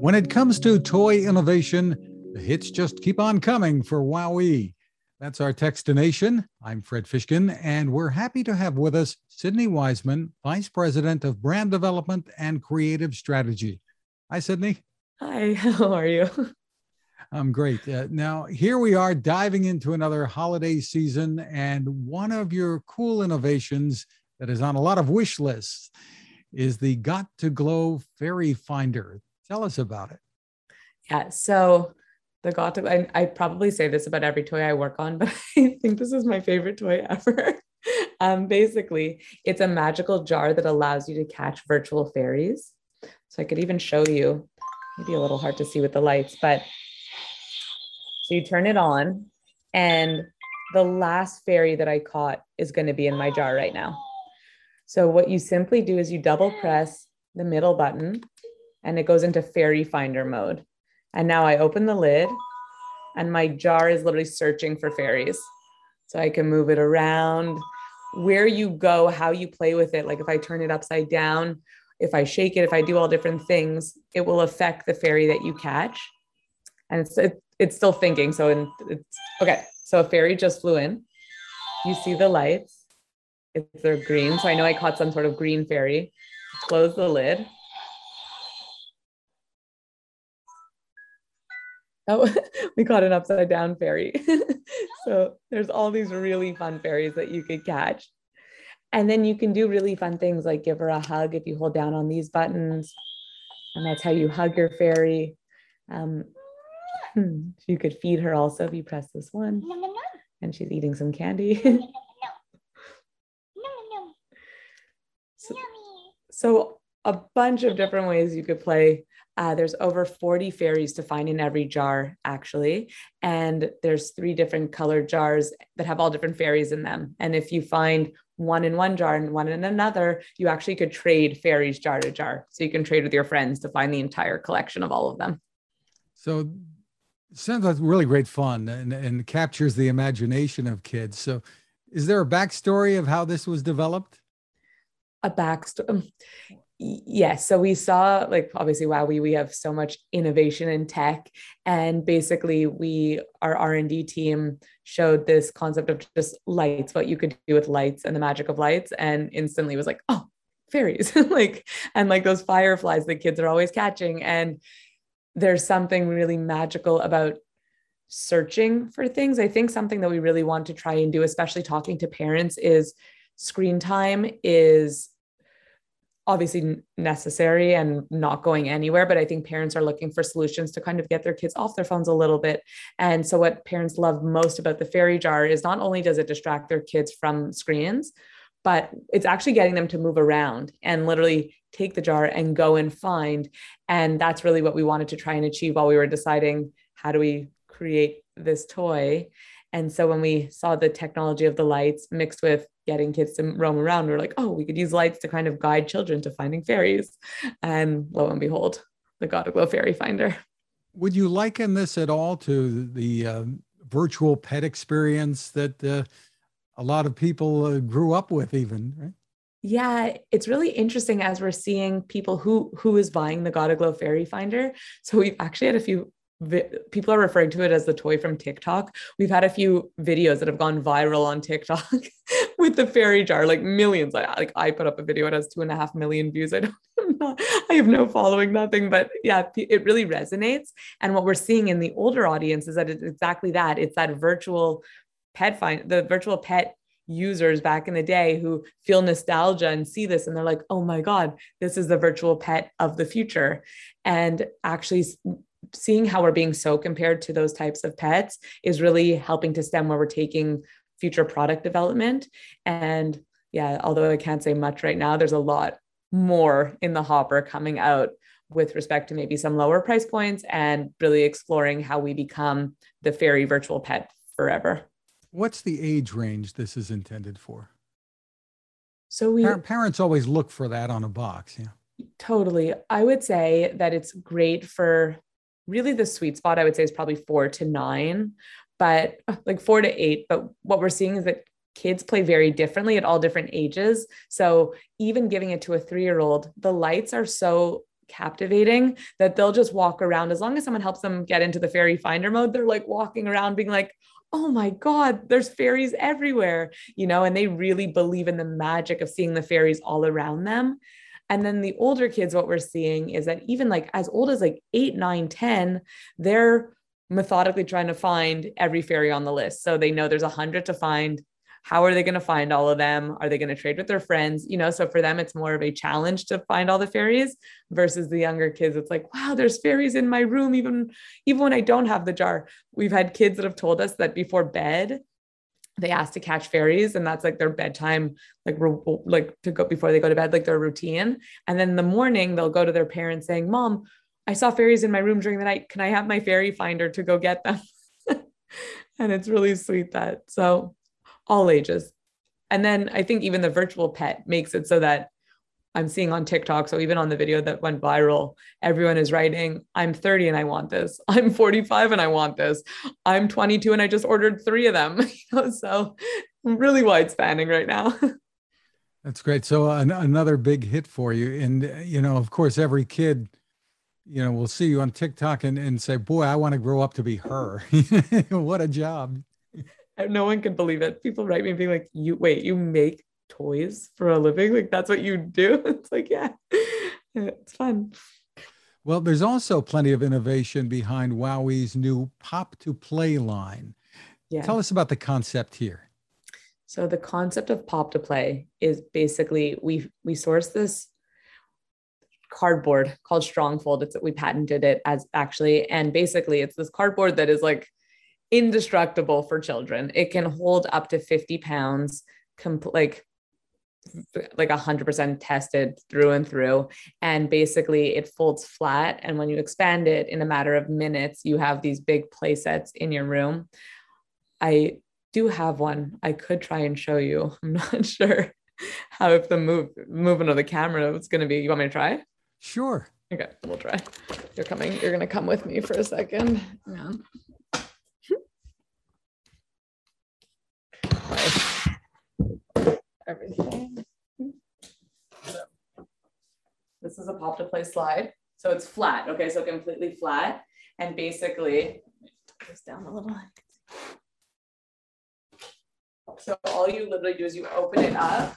When it comes to toy innovation, the hits just keep on coming for WowWee. That's our Techstination. I'm Fred Fishkin, and we're happy to have with us Sydney Wiseman, Vice President of Brand Development and Creative Strategy. Hi, Sydney. Hi, how are you? I'm great. Uh, now, here we are diving into another holiday season, and one of your cool innovations that is on a lot of wish lists is the Got to Glow Fairy Finder. Tell us about it. Yeah. So the Got to, I, I probably say this about every toy I work on, but I think this is my favorite toy ever. um, basically, it's a magical jar that allows you to catch virtual fairies. So I could even show you, maybe a little hard to see with the lights, but so you turn it on and the last fairy that I caught is going to be in my jar right now. So what you simply do is you double press the middle button and it goes into fairy finder mode. And now I open the lid and my jar is literally searching for fairies. So I can move it around where you go, how you play with it. Like if I turn it upside down, if I shake it, if I do all different things, it will affect the fairy that you catch. And it's, it, it's still thinking. So in, it's okay. So a fairy just flew in. You see the lights. It's they're green. So I know I caught some sort of green fairy. Close the lid. Oh, we caught an upside down fairy. so there's all these really fun fairies that you could catch. And then you can do really fun things like give her a hug if you hold down on these buttons. And that's how you hug your fairy. Um, you could feed her also if you press this one. And she's eating some candy. so, so a bunch of different ways you could play uh, there's over 40 fairies to find in every jar, actually. And there's three different colored jars that have all different fairies in them. And if you find one in one jar and one in another, you actually could trade fairies jar to jar. So you can trade with your friends to find the entire collection of all of them. So sounds like really great fun and, and captures the imagination of kids. So is there a backstory of how this was developed? A backstory. Yes so we saw like obviously WowWee, we have so much innovation in tech. And basically we our r&d team showed this concept of just lights what you could do with lights and the magic of lights and instantly was like oh fairies. Like and like those fireflies that kids are always catching. And there's something really magical about searching for things. I think something that we really want to try and do especially talking to parents is screen time is obviously necessary and not going anywhere but i think parents are looking for solutions to kind of get their kids off their phones a little bit. And so what parents love most about the fairy jar is not only does it distract their kids from screens but it's actually getting them to move around and literally take the jar and go and find. And that's really what we wanted to try and achieve while we were deciding how do we create this toy. And so when we saw the technology of the lights mixed with getting kids to roam around, we are like, oh, we could use lights to kind of guide children to finding fairies. And lo and behold, the Got2Glow Fairy Finder. Would you liken this at all to the uh, virtual pet experience that uh, a lot of people uh, grew up with, even? Right? Yeah, it's really interesting as we're seeing people who who is buying the Got2Glow Fairy Finder. So we've actually had a few people are referring to it as the toy from TikTok. We've had a few videos that have gone viral on TikTok with the fairy jar, like millions. Like I put up a video, it has two and a half million views. I don't, not, I have no following, nothing, but yeah, it really resonates. And what we're seeing in the older audience is that it's exactly that. It's that virtual pet find, the virtual pet users back in the day who feel nostalgia and see this and they're like, oh my God, this is the virtual pet of the future. And actually seeing how we're being so compared to those types of pets is really helping to stem where we're taking future product development. And yeah, although I can't say much right now, there's a lot more in the hopper coming out with respect to maybe some lower price points and really exploring how we become the fairy virtual pet forever. What's the age range this is intended for? So we parents always look for that on a box. Yeah. Totally. I would say that it's great for really the sweet spot I would say is probably four to nine, but like four to eight. But what we're seeing is that kids play very differently at all different ages. So even giving it to a three year old, the lights are so captivating that they'll just walk around as long as someone helps them get into the fairy finder mode. They're like walking around being like, oh my God, there's fairies everywhere, you know, and they really believe in the magic of seeing the fairies all around them. And then the older kids, what we're seeing is that even like as old as like eight, nine, 10, they're methodically trying to find every fairy on the list. So they know there's a hundred to find. How are they going to find all of them? Are they going to trade with their friends? You know, so for them, it's more of a challenge to find all the fairies versus the younger kids. It's like, wow, there's fairies in my room, even, even when I don't have the jar. We've had kids that have told us that before bed, they ask to catch fairies and that's like their bedtime like like to go before they go to bed like their routine and then in the morning they'll go to their parents saying mom I saw fairies in my room during the night. Can I have my fairy finder to go get them? and it's really sweet that so all ages. And then I think even the virtual pet makes it so that I'm seeing on TikTok. So even on the video that went viral, everyone is writing, I'm 30 and I want this. I'm 45 and I want this. I'm 22 and I just ordered three of them. so really wide spanning right now. That's great. So an- another big hit for you. And, you know, of course, every kid you know, we'll see you on TikTok and, and say, boy, I want to grow up to be her. what a job. No one can believe it. People write me being like, you wait, you make toys for a living? Like that's what you do? It's like, yeah, it's fun. Well, there's also plenty of innovation behind WowWee's new Pop to Play line. Yeah. Tell us about the concept here. So the concept of Pop to Play is basically we we source this cardboard called Strongfold. It's that we patented it as actually, and basically it's this cardboard that is like indestructible for children. It can hold up to 50 pounds, comp- like like 100% tested through and through and basically it folds flat and when you expand it in a matter of minutes you have these big play sets in your room i do have one i could try and show you i'm not sure how if the move movement of the camera is going to be you want me to try Sure. Okay, we'll try. You're coming. You're gonna come with me for a second. Yeah. Everything. This is a pop to play slide. So it's flat. Okay, so completely flat. And basically, down a little. So all you literally do is you open it up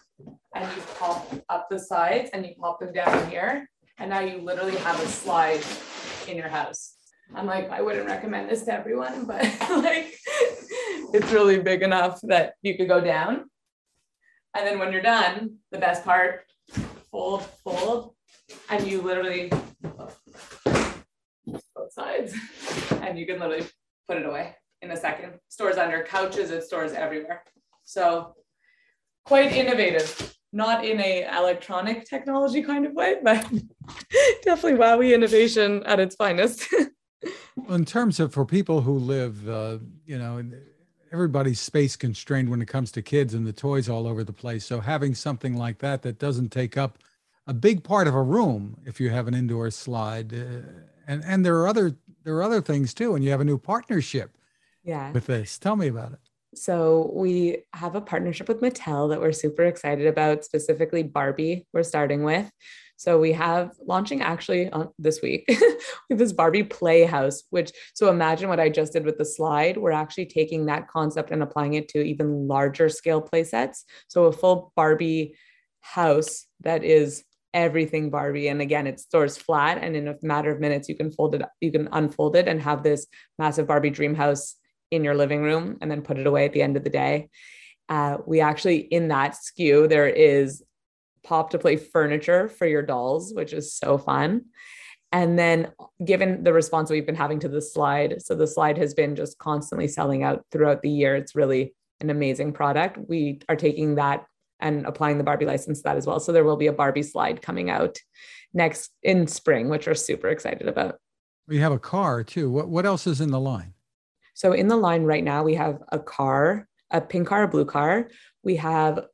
and you pop up the sides and you pop them down here and now you literally have a slide in your house. I'm like, I wouldn't recommend this to everyone, but like it's really big enough that you could go down. And then when you're done, the best part, fold, fold, and you literally both sides, and you can literally put it away in a second. Stores under couches, it stores everywhere. So quite innovative not in a electronic technology kind of way, but definitely WowWee innovation at its finest. in terms of for people who live, uh, you know, everybody's space constrained when it comes to kids and the toys all over the place. So having something like that that doesn't take up a big part of a room if you have an indoor slide, uh, and and there are other there are other things too, and you have a new partnership. Yeah. With this, tell me about it. So we have a partnership with Mattel that we're super excited about, specifically Barbie, we're starting with. So we have launching actually on this week with this Barbie Playhouse, which so imagine what I just did with the slide. We're actually taking that concept and applying it to even larger scale play sets. So a full Barbie house that is everything Barbie. And again, it stores flat and in a matter of minutes, you can fold it, you can unfold it and have this massive Barbie dream house in your living room and then put it away at the end of the day. Uh, we actually, in that SKU, there is pop to play furniture for your dolls, which is so fun. And then, given the response we've been having to the slide, so the slide has been just constantly selling out throughout the year. It's really an amazing product. We are taking that and applying the Barbie license to that as well. So there will be a Barbie slide coming out next in spring, which we're super excited about. We have a car too. What what else is in the line? So in the line right now, we have a car, a pink car, a blue car. We have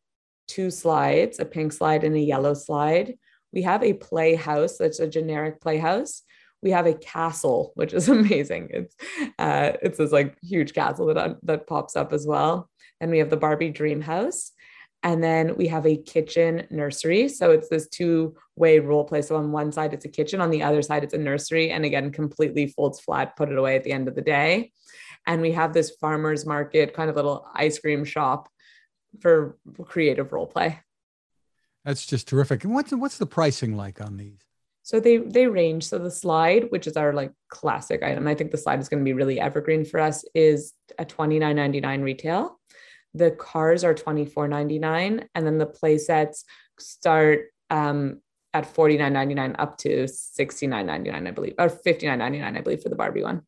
two slides, a pink slide and a yellow slide. We have a playhouse that's a generic playhouse. We have a castle, which is amazing. It's uh, it's this like huge castle that that pops up as well. And we have the Barbie Dream House. And then we have a kitchen nursery. So it's this two way role play. So on one side, it's a kitchen, on the other side, it's a nursery. And again, completely folds flat, put it away at the end of the day. And we have this farmer's market kind of little ice cream shop for creative role play. That's just terrific. And what's what's the pricing like on these? So they they range. So the slide, which is our like classic item, I think the slide is going to be really evergreen for us, is a twenty nine ninety nine retail. The cars are twenty four ninety nine, and then the play sets start um, at forty nine ninety nine up to sixty nine ninety nine, I believe, or fifty nine ninety nine, I believe, for the Barbie one.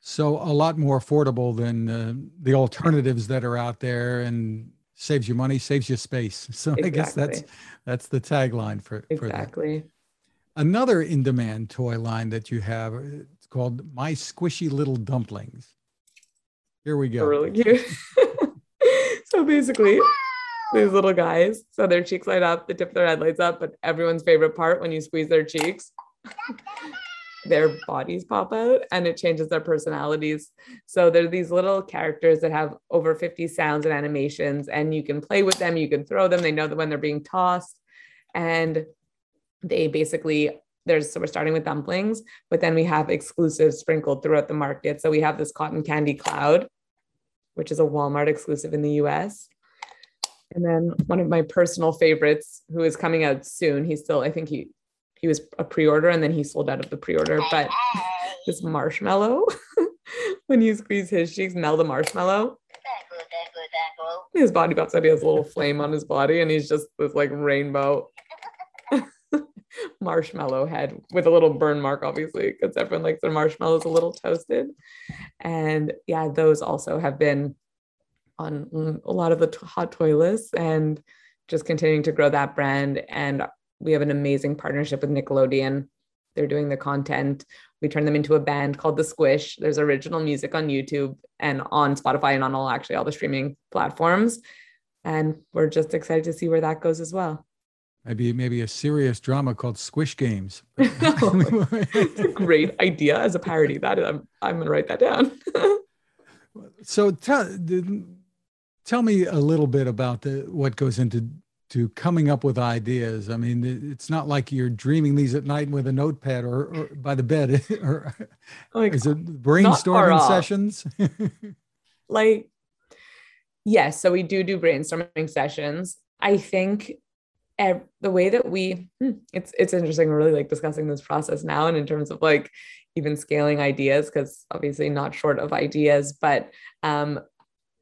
So a lot more affordable than uh, the alternatives that are out there, and saves you money, saves you space. So exactly. I guess that's that's the tagline for it. exactly. For Another in-demand toy line that you have, it's called My Squishy Little Dumplings. Here we go. They're really cute. so basically, these little guys, so their cheeks light up, the tip of their head lights up, but everyone's favorite part when you squeeze their cheeks their bodies pop out and it changes their personalities. So they're these little characters that have over 50 sounds and animations, and you can play with them, you can throw them, they know that when they're being tossed. And they basically there's so we're starting with dumplings, but then we have exclusives sprinkled throughout the market. So we have this cotton candy cloud, which is a Walmart exclusive in the US. And then one of my personal favorites, who is coming out soon, he's still, I think he he was a pre-order and then he sold out of the pre-order. But this marshmallow, when you squeeze his cheeks, melt the marshmallow. His body pops out. He has a little flame on his body, and he's just this like rainbow marshmallow head with a little burn mark, obviously, because everyone likes their marshmallows a little toasted. And yeah, those also have been on mm, a lot of the hot toy lists and just continuing to grow that brand. And we have an amazing partnership with Nickelodeon. They're doing the content. We turn them into a band called The Squish. There's original music on YouTube and on Spotify and on all actually all the streaming platforms. And we're just excited to see where that goes as well. Maybe maybe a serious drama called Squish Games. it's a great idea as a parody. That I'm I'm gonna write that down. so tell tell me a little bit about the what goes into to coming up with ideas. I mean, it's not like you're dreaming these at night with a notepad or, or by the bed, or like, is it brainstorming sessions? like, yes. So we do do brainstorming sessions. I think the way that we, hmm, it's it's interesting. We're really like discussing this process now, and in terms of like even scaling ideas, because obviously not short of ideas, but um,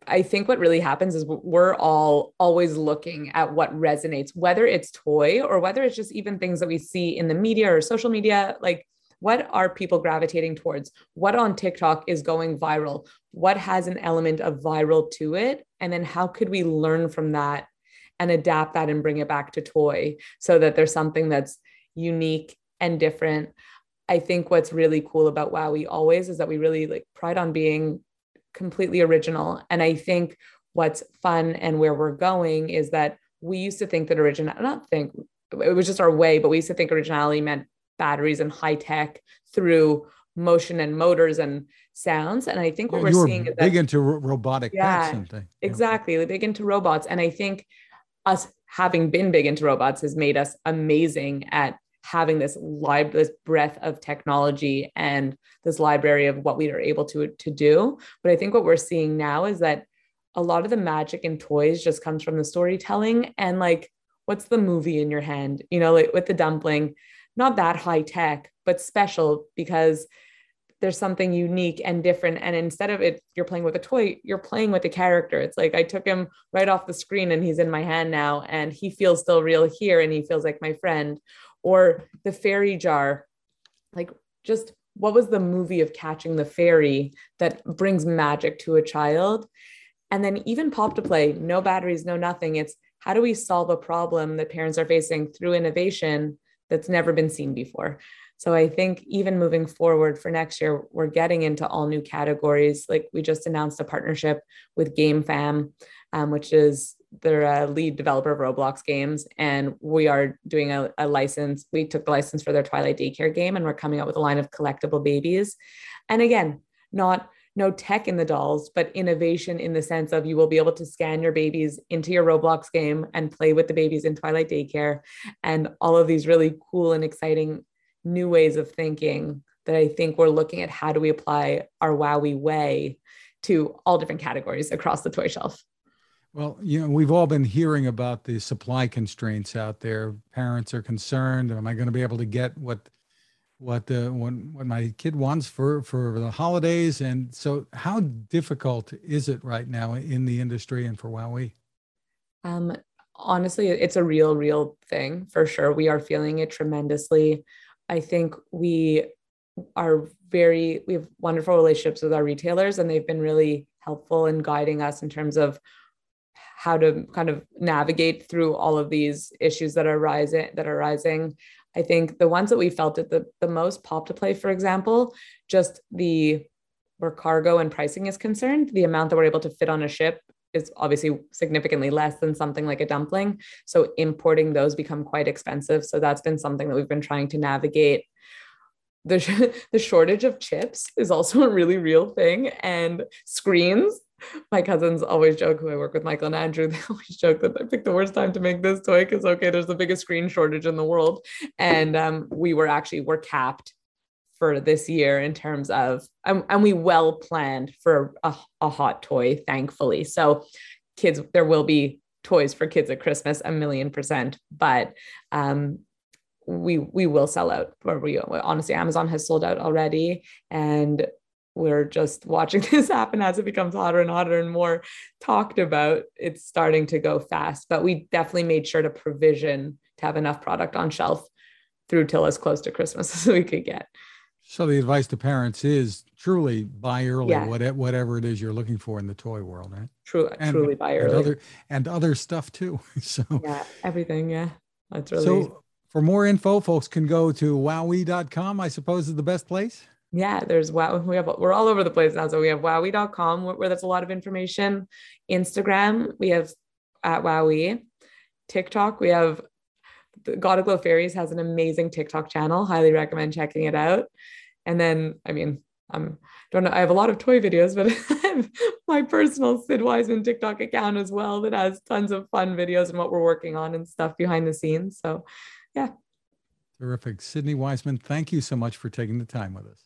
I think what really happens is we're all always looking at what resonates, whether it's toy or whether it's just even things that we see in the media or social media. Like, what are people gravitating towards? What on TikTok is going viral? What has an element of viral to it? And then how could we learn from that and adapt that and bring it back to toy so that there's something that's unique and different? I think what's really cool about WowWee always is that we really like pride on being completely original. And I think what's fun and where we're going is that we used to think that original, not think, it was just our way, but we used to think originality meant batteries and high tech through motion and motors and sounds. And I think what yeah, we're seeing is big that, into robotic yeah. Exactly. We're big into robots. And I think us having been big into robots has made us amazing at having this live this breadth of technology and this library of what we are able to to do. But i think what we're seeing now is that a lot of the magic in toys just comes from the storytelling and like what's the movie in your hand? You know like with the dumpling not that high tech but special because there's something unique and different and instead of it you're playing with a toy you're playing with a character. It's like i took him right off the screen and he's in my hand now and he feels still real here and he feels like my friend. Or the fairy jar like just what was the movie of catching the fairy that brings magic to a child? And then even pop to play no batteries no nothing. It's how do we solve a problem that parents are facing through innovation that's never been seen before so i think even moving forward for next year we're getting into all new categories like we just announced a partnership with Gamefam um, which is they're a lead developer of Roblox games, and we are doing a, a, license. We took the license for their Twilight Daycare game, and we're coming out with a line of collectible babies. And again, not no tech in the dolls, but innovation in the sense of you will be able to scan your babies into your Roblox game and play with the babies in Twilight Daycare and all of these really cool and exciting new ways of thinking that I think we're looking at how do we apply our WowWee way to all different categories across the toy shelf. Well, you know, we've all been hearing about the supply constraints out there. Parents are concerned. Am I going to be able to get what what uh, what, what my kid wants for for the holidays? And so, how difficult is it right now in the industry and for WowWee? Um, honestly, it's a real, real thing for sure. We are feeling it tremendously. I think we are very we have wonderful relationships with our retailers, and they've been really helpful in guiding us in terms of how to kind of navigate through all of these issues that are rising that are rising. I think the ones that we felt at the, the most pop to play for example just the where cargo and pricing is concerned the amount that we're able to fit on a ship is obviously significantly less than something like a dumpling. So importing those become quite expensive. So that's been something that we've been trying to navigate. The, the shortage of chips is also a really real thing. And screens my cousins always joke who I work with, Michael and Andrew, they always joke that I picked the worst time to make this toy because okay, there's the biggest screen shortage in the world. And um, we were actually were capped for this year in terms of um, and we well planned for a, a hot toy, thankfully. So kids, there will be toys for kids at Christmas, a million percent. But um, we we will sell out or we honestly amazon has sold out already and we're just watching this happen as it becomes hotter and hotter and more talked about. It's starting to go fast, but we definitely made sure to provision to have enough product on shelf through till as close to Christmas as we could get. So the advice to parents is truly buy early, yeah. whatever it is you're looking for in the toy world, right? True, and, truly buy early. And other, and other stuff too. So yeah, everything. Yeah, that's really. So for more info, folks can go to wowwee.com. I suppose is the best place yeah there's WowWee have we're all over the place now. So we have wowwee.com where, there's a lot of information. Instagram we have at WowWee. Tiktok we have the Got2Glow fairies has an amazing tiktok channel. Highly recommend checking it out. And then i mean i'm don't know i have a lot of toy videos but i have my personal sid wiseman tiktok account as well that has tons of fun videos and what we're working on and stuff behind the scenes. So yeah. Terrific. Sydney wiseman thank you so much for taking the time with us